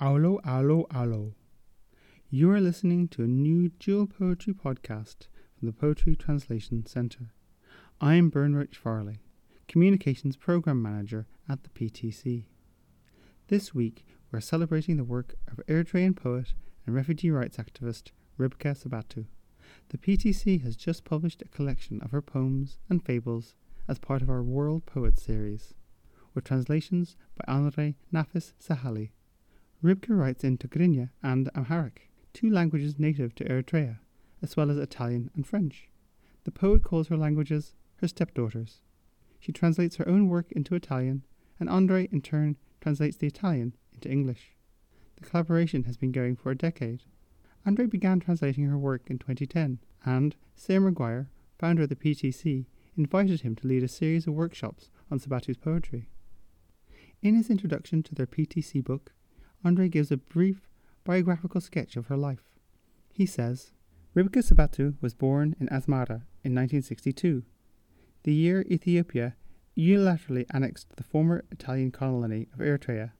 Aulo, aulo, aulo. You are listening to a new dual poetry podcast from the Poetry Translation Centre. I am Bernrich Farley, Communications Programme Manager at the PTC. This week, we're celebrating the work of Eritrean poet and refugee rights activist Ribka Sibhatu. The PTC has just published a collection of her poems and fables as part of our World Poets series, with translations by Andre Naffis-Sahely. Ribka writes in Tigrinya and Amharic, two languages native to Eritrea, as well as Italian and French. The poet calls her languages her stepdaughters. She translates her own work into Italian, and Andre, in turn, translates the Italian into English. The collaboration has been going for a decade. Andre began translating her work in 2010, and Sam Maguire, founder of the PTC, invited him to lead a series of workshops on Sibhatu's poetry. In his introduction to their PTC book, Andre gives a brief biographical sketch of her life. He says, Ribka Sibhatu was born in Asmara in 1962, the year Ethiopia unilaterally annexed the former Italian colony of Eritrea,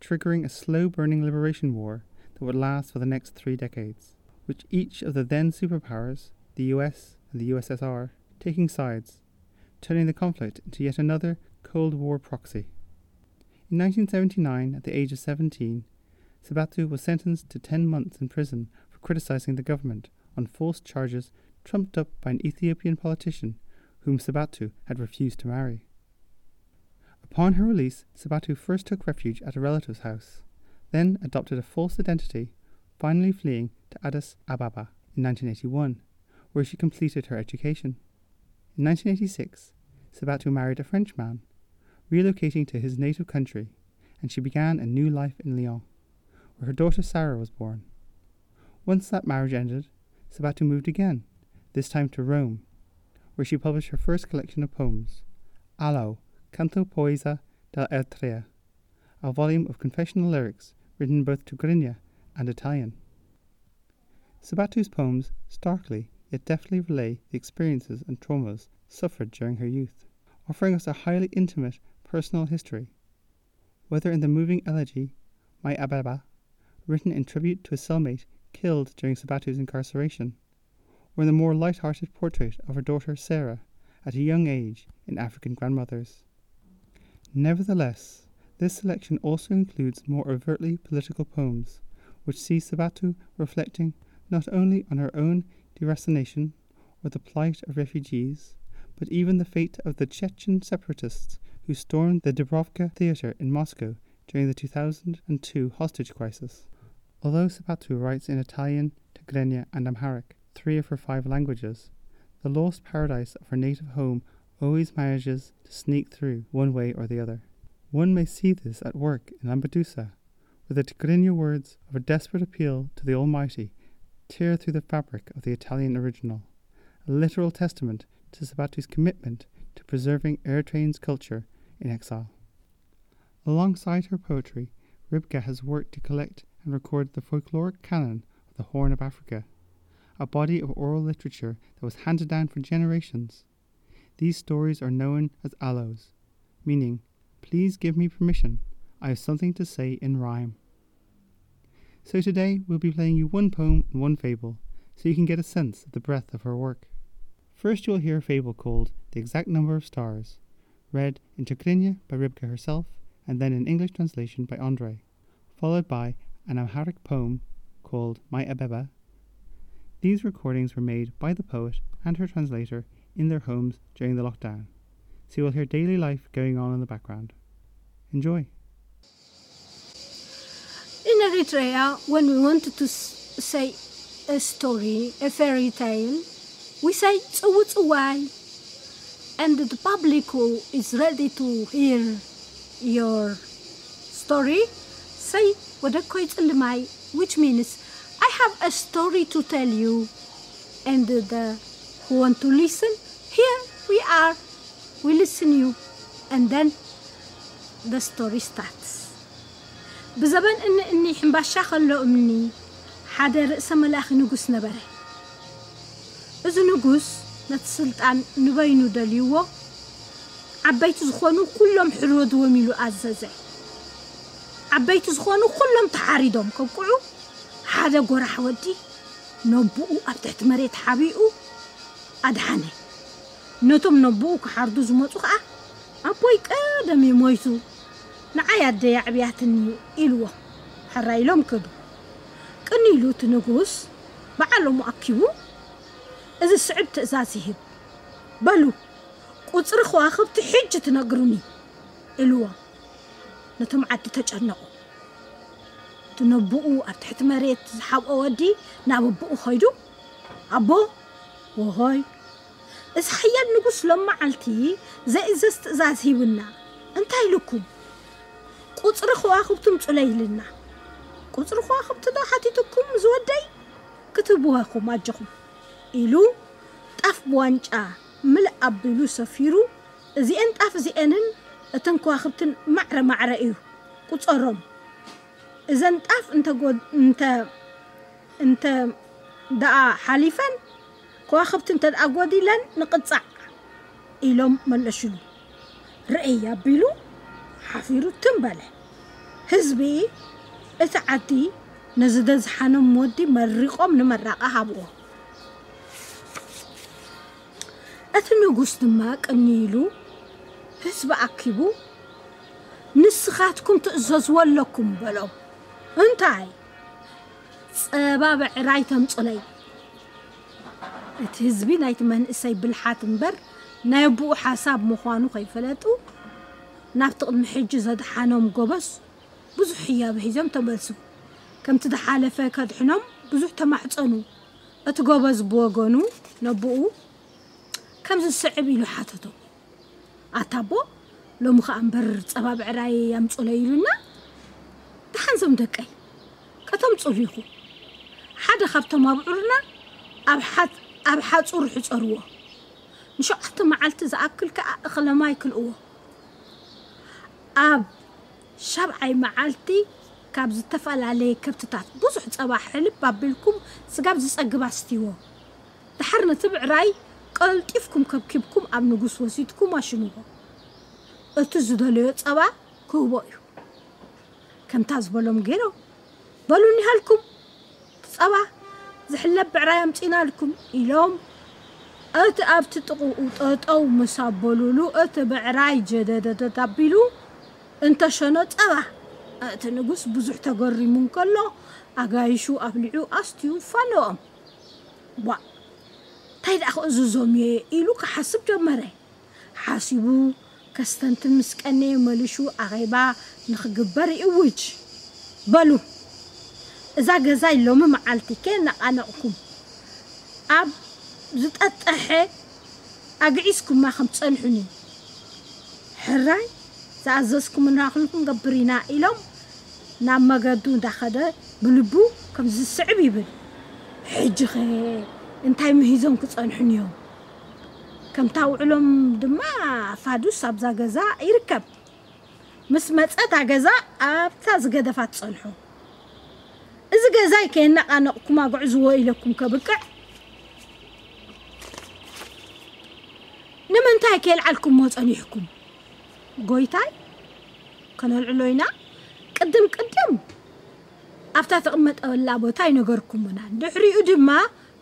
triggering a slow burning liberation war that would last for the next three decades, which each of the then superpowers, the US and the USSR, taking sides, turning the conflict into yet another Cold War proxy. In 1979, at the age of 17, Sibhatu was sentenced to 10 months in prison for criticizing the government on false charges trumped up by an Ethiopian politician whom Sibhatu had refused to marry. Upon her release, Sibhatu first took refuge at a relative's house, then adopted a false identity, finally fleeing to Addis Ababa in 1981, where she completed her education. In 1986, Sibhatu married a French man, relocating to his native country, and she began a new life in Lyon, where her daughter Sarah was born. Once that marriage ended, Sibhatu moved again, this time to Rome, where she published her first collection of poems, Alo, Canto Poesia del Eritrea, a volume of confessional lyrics written both in both and Italian. Sibhatu's poems starkly yet deftly relay the experiences and traumas suffered during her youth, offering us a highly intimate personal history. Whether in the moving elegy, My Abeba, written in tribute to a cellmate killed during Sibhatu's incarceration, or in the more light-hearted portrait of her daughter Sarah at a young age in African Grandmothers. Nevertheless, this selection also includes more overtly political poems, which see Sibhatu reflecting not only on her own deracination or the plight of refugees, but even the fate of the Chechen separatists who stormed the Dubrovka theatre in Moscow during the 2002 hostage crisis. Although Sibhatu writes in Italian, Tigrinya, and Amharic, three of her five languages, the lost paradise of her native home always manages to sneak through one way or the other. One may see this at work in Lampedusa, where the Tigrinya words of a desperate appeal to the Almighty tear through the fabric of the Italian original, a literal testament to Sibhatu's commitment to preserving Eritrean's culture in exile. Alongside her poetry, Ribka has worked to collect and record the folkloric canon of the Horn of Africa, a body of oral literature that was handed down for generations. These stories are known as Aulòs, meaning, please give me permission, I have something to say in rhyme. So today we'll be playing you one poem and one fable, so you can get a sense of the breadth of her work. First you'll hear a fable called The Exact Number of Stars, read in Tigrinya by Ribka herself, and then an English translation by Andre, followed by an Amharic poem called My Abeba. These recordings were made by the poet and her translator in their homes during the lockdown, so you will hear daily life going on in the background. Enjoy! In Eritrea, when we wanted to say a story, a fairy tale, we say Tsawutsawai, and the public who is ready to hear your story say Wadakoitsalimai, which means I have a story to tell you, and the who want to listen, here we are, we listen you, and then the story starts. ብዘበን እኒ እኒ ሕምባሻ ከሎ እምኒ ሓደ ርእሰ መላእኺ ንጉስ ነበረ እዚ ንጉስ ነቲ ስልጣን ንበይኑ ደልይዎ ዓበይቲ ዝኾኑ ኩሎም ሕልወድዎም ኢሉ ኣዘዘ ዓበይቲ ዝኾኑ ኩሎም ተሓሪዶም ከብቅዑ ሓደ ጎራሕ ወዲ ነብኡ ኣብ ትሕቲ መሬት ሓቢኡ ኣድሓነ ነቶም ነብኡ ክሓርዱ ዝመፁ ከዓ ኣቦይ ቀደም እዩ ሞይቱ ንዓይ ኣደይ ኣዕብያትኒ ኢልዎ ሕራ ኢሎም ክዱ ቅኒ ኢሉ እቲ ንጉስ በዓሎሙ ኣኪቡ እዚ ስዕብ ትእዛዝ ይህብ በሉ ቁፅሪ ከዋኽብቲ ሕጂ ትነግሩኒ ኢልዎ ነቶም ዓዲ ተጨነቑ እቲ ነብኡ ኣብ ትሕቲ መሬት ዝሓብኦ ወዲ ናብ ኣቦኡ ኸይዱ ኣቦ ወሆይ እዚ ሓያል ንጉስ ሎም መዓልቲ ዘእዘዝ ትእዛዝ ሂብና እንታይ ኢልኩም ቁፅሪ ከዋኽብቲ ምፁለ ኢልና ቁፅሪ ከዋኽብቲ ዶ ሓቲትኩም ዝወደይ ክትህብዎ ኢኹም ኣጀኹም إلو تاف بوانجا مل أبلو سفيرو زين تاف زينن تنكو كواخبتن معرة معرة إيو قصرم زين تاف انت قد انت انت دقا حليفا كواخبت انت تد أقودي لن نقطع إلوم ملشلو رأي أبلو حفيرو تنبله هزبي إتعتي نزدز حنم مودي مريقهم نمرقها بوه እቲ ንጉስ ድማ ቅኒ ኢሉ ህዝቢ ኣኪቡ ንስኻትኩም ትእዘዝዎ ኣለኩም በሎም እንታይ ፀባ ብዕራይ ተምፅለይ እቲ ህዝቢ ናይቲ መንእሰይ ብልሓት እምበር ናይ ኣቦኡ ሓሳብ ምዃኑ ከይፈለጡ ናብቲ ቅድሚ ሕጂ ዘድሓኖም ጎበዝ ብዙሕ ህያብ ሒዞም ተመልሱ ከምቲ ዝሓለፈ ከድሕኖም ብዙሕ ተማሕፀኑ እቲ ጎበዝ ብወገኑ ነብኡ ከምዚ ዝስዕብ ኢሉ ሓተቶ ኣታቦ ሎሚ ከዓ እምበር ፀባ ብዕራይ ያምፁለ ኢሉና ድሓንዞም ደቀይ ከቶም ፅሉይኹ ሓደ ካብቶም ኣብዑርና ኣብ ሓፁር ሕፀርዎ ንሸውዓተ መዓልቲ ዝኣክል ከዓ እኽለማይ ክልእዎ ኣብ ሻብዓይ መዓልቲ ካብ ዝተፈላለየ ከብትታት ብዙሕ ፀባ ሕልብ ኣቢልኩም ስጋብ ዝፀግብ ኣስትይዎ ድሓር ነቲ ብዕራይ ቀልጢፍኩም ከብኪብኩም ኣብ ንጉስ ወሲድኩም ኣሽንዎ እቲ ዝደለዮ ፀባ ክህቦ እዩ ከምታ ዝበሎም ገይሮም በሉ ኒሃልኩም ፀባ ዝሕለብ ብዕራይ ኣምፂናልኩም ኢሎም እቲ ኣብቲ ጥቕኡ ጠጠው ምስ ኣበሉሉ እቲ ብዕራይ ጀደደደት ኣቢሉ እንተሸኖ ፀባ እቲ ንጉስ ብዙሕ ተገሪሙ እንከሎ ኣጋይሹ ኣፍሊዑ ኣስትዩ ፋለኦም تايد أخو زوزومي إلو كحسب مري حاسبو كستنتن مسكني ملشو أغيبا نخقبر إيوج. بلو. إذا جزاي لهم معالتي كان أكم أب زتأتحي أقعيسكم ما خمت تصلحوني حراي. سأزوزكم من راخلكم قبرينا إلوم. نعم مقدون دخدا بلبو كم زي السعب يبن حجخي. እንታይ ምሂዞም ክፀንሑን እዮም ከምታ ውዕሎም ድማ ፋዱስ ኣብዛ ገዛ ይርከብ ምስ መፀታ ገዛ ኣብታ ዝገደፋ ትፀንሑ እዚ ገዛይ ከየናቃነቕኩም ኣጉዕዝዎ ኢለኩም ከብቅዕ ንምንታይ ከየልዓልኩምሞ ፀኒሕኩም ጎይታይ ከነልዕሎ ኢና ቅድም ቅድም ኣብታ ተቐመጠላ ቦታ ይነገርኩምና ድሕሪኡ ድማ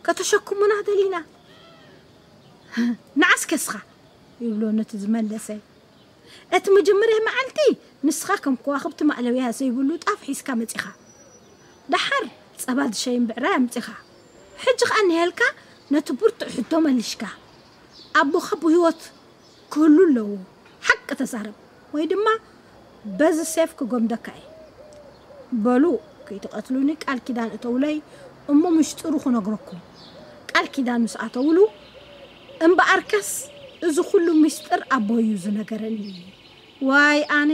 ከተሸኩሙና ደሊና ንዓስ ከስኻ ይብሎ ነቲ ዝመለሰ እቲ መጀመርያ መዓልቲ ንስኻ ከም ከዋኽብቲ ማዕለውያ ዘይብሉ ጣፍ ሒዝካ መፂኻ ድሓር ፀባ ዝሸይን ብዕራይ ኣምፂኻ ሕጂ ከዓ ንሄልካ ነቲ ብርቱዕ ሕቶ መሊሽካ ኣቦኻ ብሂወት ክህሉ ኣለዎ ሓቂ ተዛረብ ወይ ድማ በዚ ሴፍ ክጎምደካ እየ በሉ ከይትቐትሉኒ ቃል ኪዳን እተውለይ እሞ ምሽጥሩ ክነግረኩም ቃል ኪዳን ምስ ኣተውሉ እምበኣርከስ እዚ ኩሉ ምስጢር ኣቦዩ ዝነገረኒ ዋይ ኣነ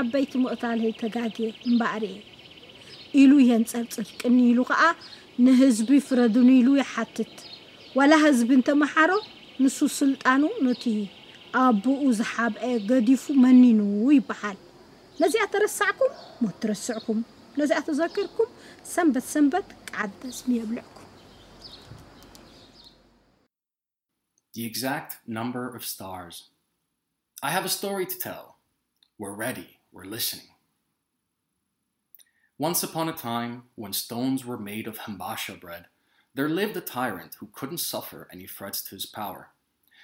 ዓበይቲ ምቕታለይ ተጋግየ እምበኣር እየ ኢሉ የንፀርፅር ቅኒ ኢሉ ከዓ ንህዝቢ ፍረዱን ኢሉ ይሓትት ዋላ ህዝቢ እንተመሓሮ ንሱ ስልጣኑ ነቲ ኣቦኡ ዝሓብአ ገዲፉ መኒኑ ይበሃል ነዚኣ ተረሳዕኩም ሞት ትረስዕኩም ነዚኣ ተዘኪርኩም ሰንበት ሰንበት ቃደስ የብልዕኩም The exact number of stars. I have a story to tell. We're ready. We're listening. Once upon a time, when stones were made of hambasha bread, there lived a tyrant who couldn't suffer any threats to his power.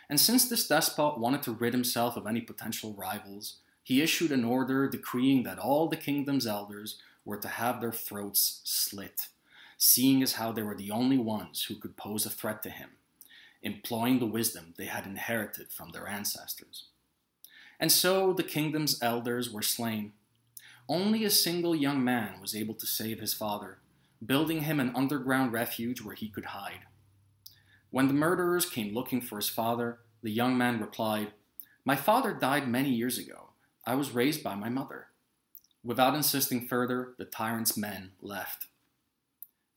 And since this despot wanted to rid himself of any potential rivals, he issued an order decreeing that all the kingdom's elders were to have their throats slit, seeing as how they were the only ones who could pose a threat to him, employing the wisdom they had inherited from their ancestors. And so the kingdom's elders were slain. Only a single young man was able to save his father, building him an underground refuge where he could hide. When the murderers came looking for his father, the young man replied, My father died many years ago. I was raised by my mother. Without insisting further, the tyrant's men left.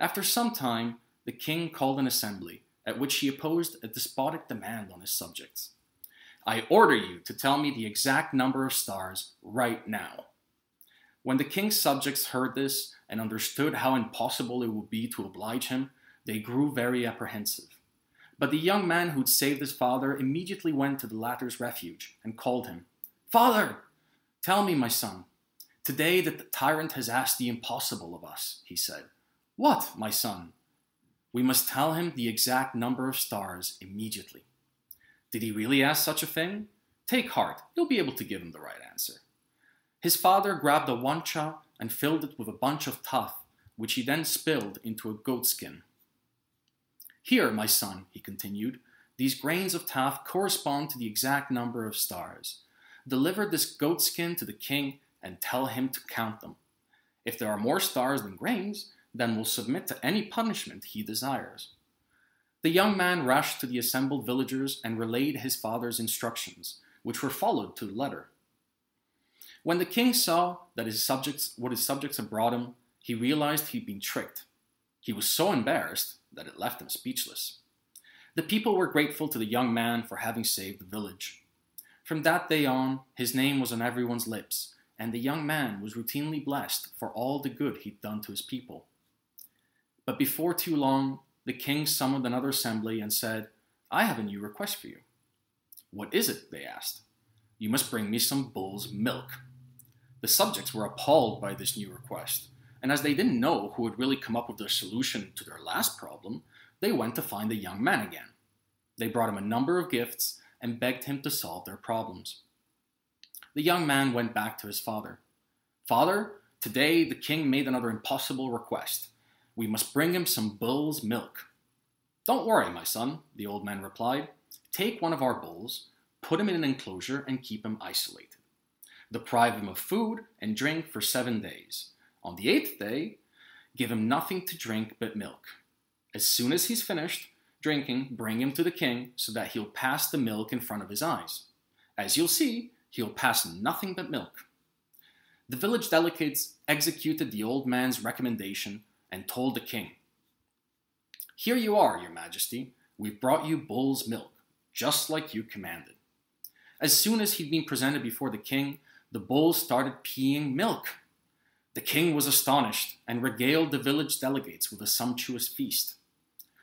After some time, the king called an assembly, at which he opposed a despotic demand on his subjects. I order you to tell me the exact number of stars right now. When the king's subjects heard this and understood how impossible it would be to oblige him, they grew very apprehensive. But the young man who'd saved his father immediately went to the latter's refuge and called him. Father, tell me, my son, today that the tyrant has asked the impossible of us, he said. What, my son? We must tell him the exact number of stars immediately. Did he really ask such a thing? Take heart, you'll be able to give him the right answer. His father grabbed a wancha and filled it with a bunch of teff, which he then spilled into a goatskin. Here, my son, he continued, these grains of teff correspond to the exact number of stars. Deliver this goatskin to the king and tell him to count them. If there are more stars than grains, then will submit to any punishment he desires. The young man rushed to the assembled villagers and relayed his father's instructions, which were followed to the letter. When the king saw that his subjects, what his subjects had brought him, he realized he'd been tricked. He was so embarrassed that it left him speechless. The people were grateful to the young man for having saved the village. From that day on, his name was on everyone's lips, and the young man was routinely blessed for all the good he'd done to his people. But before too long, the king summoned another assembly and said, I have a new request for you. What is it? they asked. You must bring me some bull's milk. The subjects were appalled by this new request, and as they didn't know who had really come up with the solution to their last problem, they went to find the young man again. They brought him a number of gifts and begged him to solve their problems. The young man went back to his father. Father, today the king made another impossible request. We must bring him some bull's milk. Don't worry, my son, the old man replied. Take one of our bulls, put him in an enclosure, and keep him isolated deprive him of food and drink for seven days. On the eighth day, give him nothing to drink but milk. As soon as he's finished drinking, bring him to the king so that he'll pass the milk in front of his eyes. As you'll see, he'll pass nothing but milk. The village delegates executed the old man's recommendation and told the king, Here you are, your majesty. We've brought you bull's milk, just like you commanded. As soon as he'd been presented before the king, the bull started peeing milk. The king was astonished and regaled the village delegates with a sumptuous feast.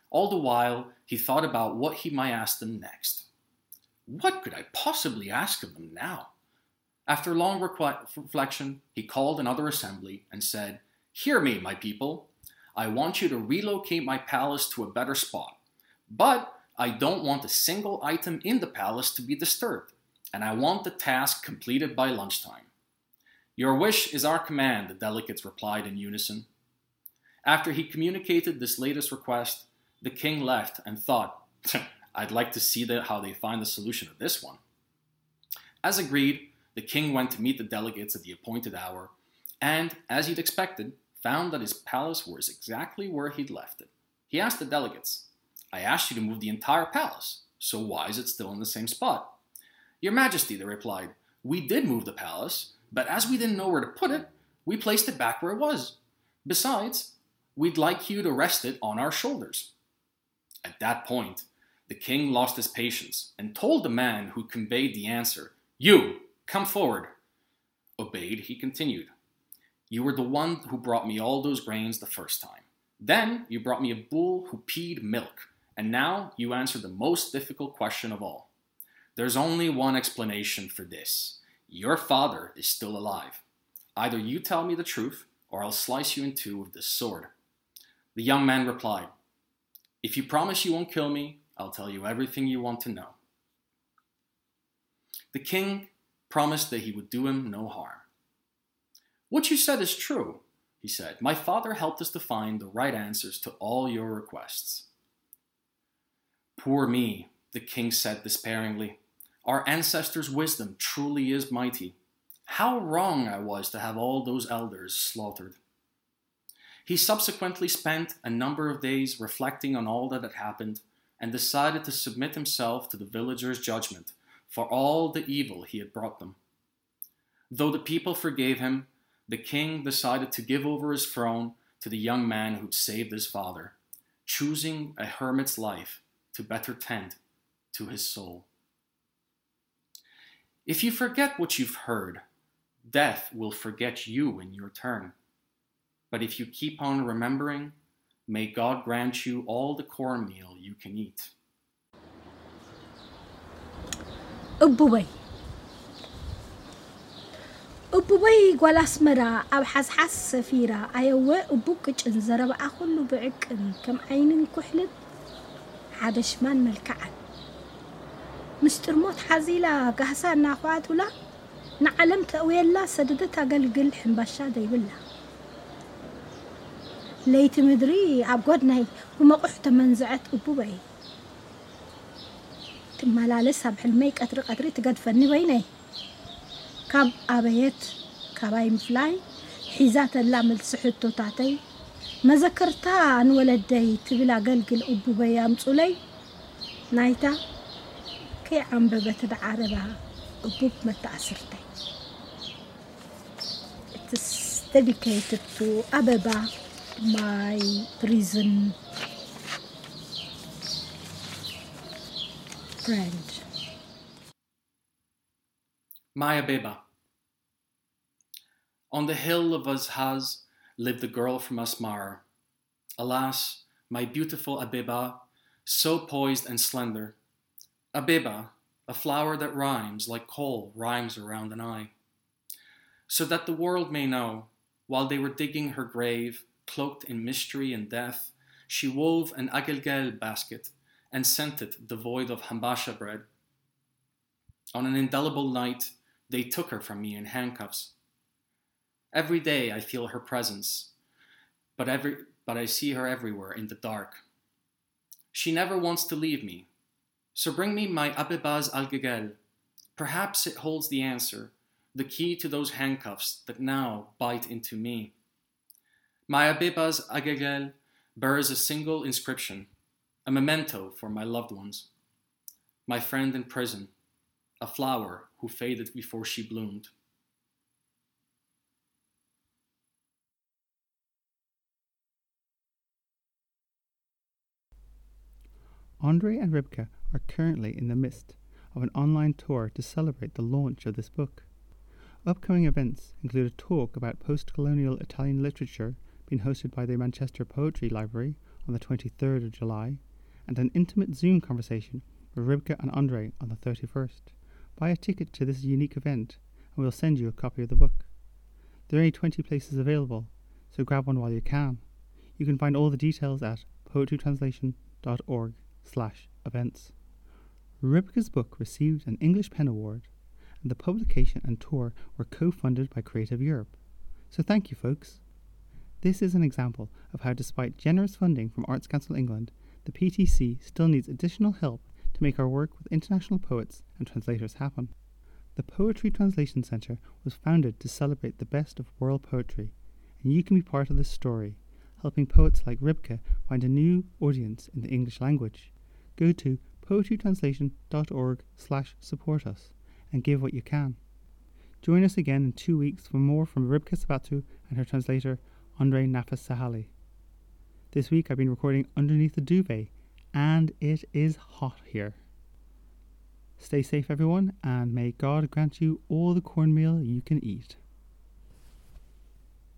All the while, he thought about what he might ask them next. What could I possibly ask of them now? After long reflection, he called another assembly and said, Hear me, my people. I want you to relocate my palace to a better spot. But I don't want a single item in the palace to be disturbed and I want the task completed by lunchtime. Your wish is our command, the delegates replied in unison. After he communicated this latest request, the king left and thought, I'd like to see the, how they find the solution of this one. As agreed, the king went to meet the delegates at the appointed hour, and, as he'd expected, found that his palace was exactly where he'd left it. He asked the delegates, I asked you to move the entire palace, so why is it still in the same spot? Your Majesty, they replied, we did move the palace, but as we didn't know where to put it, we placed it back where it was. Besides, we'd like you to rest it on our shoulders. At that point, the king lost his patience and told the man who conveyed the answer, You, come forward. Obeyed, he continued, You were the one who brought me all those grains the first time. Then you brought me a bull who peed milk, and now you answer the most difficult question of all. There's only one explanation for this. Your father is still alive. Either you tell me the truth, or I'll slice you in two with this sword. The young man replied, If you promise you won't kill me, I'll tell you everything you want to know. The king promised that he would do him no harm. What you said is true, he said. My father helped us to find the right answers to all your requests. Poor me, the king said despairingly. Our ancestors' wisdom truly is mighty. How wrong I was to have all those elders slaughtered. He subsequently spent a number of days reflecting on all that had happened and decided to submit himself to the villagers' judgment for all the evil he had brought them. Though the people forgave him, the king decided to give over his throne to the young man who'd saved his father, choosing a hermit's life to better tend to his soul. If you forget what you've heard, death will forget you in your turn. But if you keep on remembering, may God grant you all the cornmeal you can eat. Oh boy, እቡበይ ጓል ኣስመራ ኣብ ሓስሓስ ሰፊራ ኣየወ እቡቅ ቅጭን ዘረብኣ ኩሉ ብዕቅን ከም ዓይንን ኩሕልን ሓደ ሽማን መልክዓን ምስጢር ሞት ሓዚላ ጋህሳ እናኳዓቱላ ንዓለም ተእውየላ ሰደደት ኣገልግል ሕምባሻ ዘይብላ ለይቲ ምድሪ ኣብ ጎድናይ ብመቑሕ ተመንዝዐት እቡበይ ትመላለስ ኣብ ሕልመይ ቀትሪ ቀትሪ ትገድፈኒ በይነይ ካብ ኣበየት ካባይ ምፍላይ ሒዛ ተላ መልሲ ሕቶታተይ መዘከርታ ንወለደይ ትብል ኣገልግል እቡበይ ኣምፁለይ ናይታ ከይዓንበበት ዳዓረባ እቡብ መተኣስርተይ It's dedicated to Abeba, my prison friend. My Abeba. On the hill of Azhaz lived the girl from Asmara. Alas, my beautiful Abeba, so poised and slender. Abeba, a flower that rhymes like coal rhymes around an eye. So that the world may know, while they were digging her grave, cloaked in mystery and death, she wove an agelgel basket and sent it devoid of hambasha bread. On an indelible night, they took her from me in handcuffs. Every day I feel her presence, but, every, but I see her everywhere in the dark. She never wants to leave me. So bring me my Abibaz al. Perhaps it holds the answer, the key to those handcuffs that now bite into me. My Abibaz Agagel bears a single inscription, a memento for my loved ones. My friend in prison, a flower who faded before she bloomed. Andre and Ribka are currently in the midst of an online tour to celebrate the launch of this book. Upcoming events include a talk about post colonial Italian literature being hosted by the Manchester Poetry Library on the 23rd of July, and an intimate Zoom conversation with Ribka and Andre on the 31st. Buy a ticket to this unique event, and we'll send you a copy of the book. There are only 20 places available, so grab one while you can. You can find all the details at poetrytranslation.org slash events. Ribka's book received an English Pen Award, and the publication and tour were co-funded by Creative Europe. So thank you, folks. This is an example of how, despite generous funding from Arts Council England, the PTC still needs additional help to make our work with international poets and translators happen. The Poetry Translation Centre was founded to celebrate the best of world poetry, and you can be part of this story, helping poets like Ribka find a new audience in the English language. Go to poetrytranslation.org slash support us and give what you can. Join us again in two weeks for more from Ribka Sibhatu and her translator Andre Naffis-Sahely. This week I've been recording underneath the duvet, and it is hot here. Stay safe, everyone, and may God grant you all the cornmeal you can eat.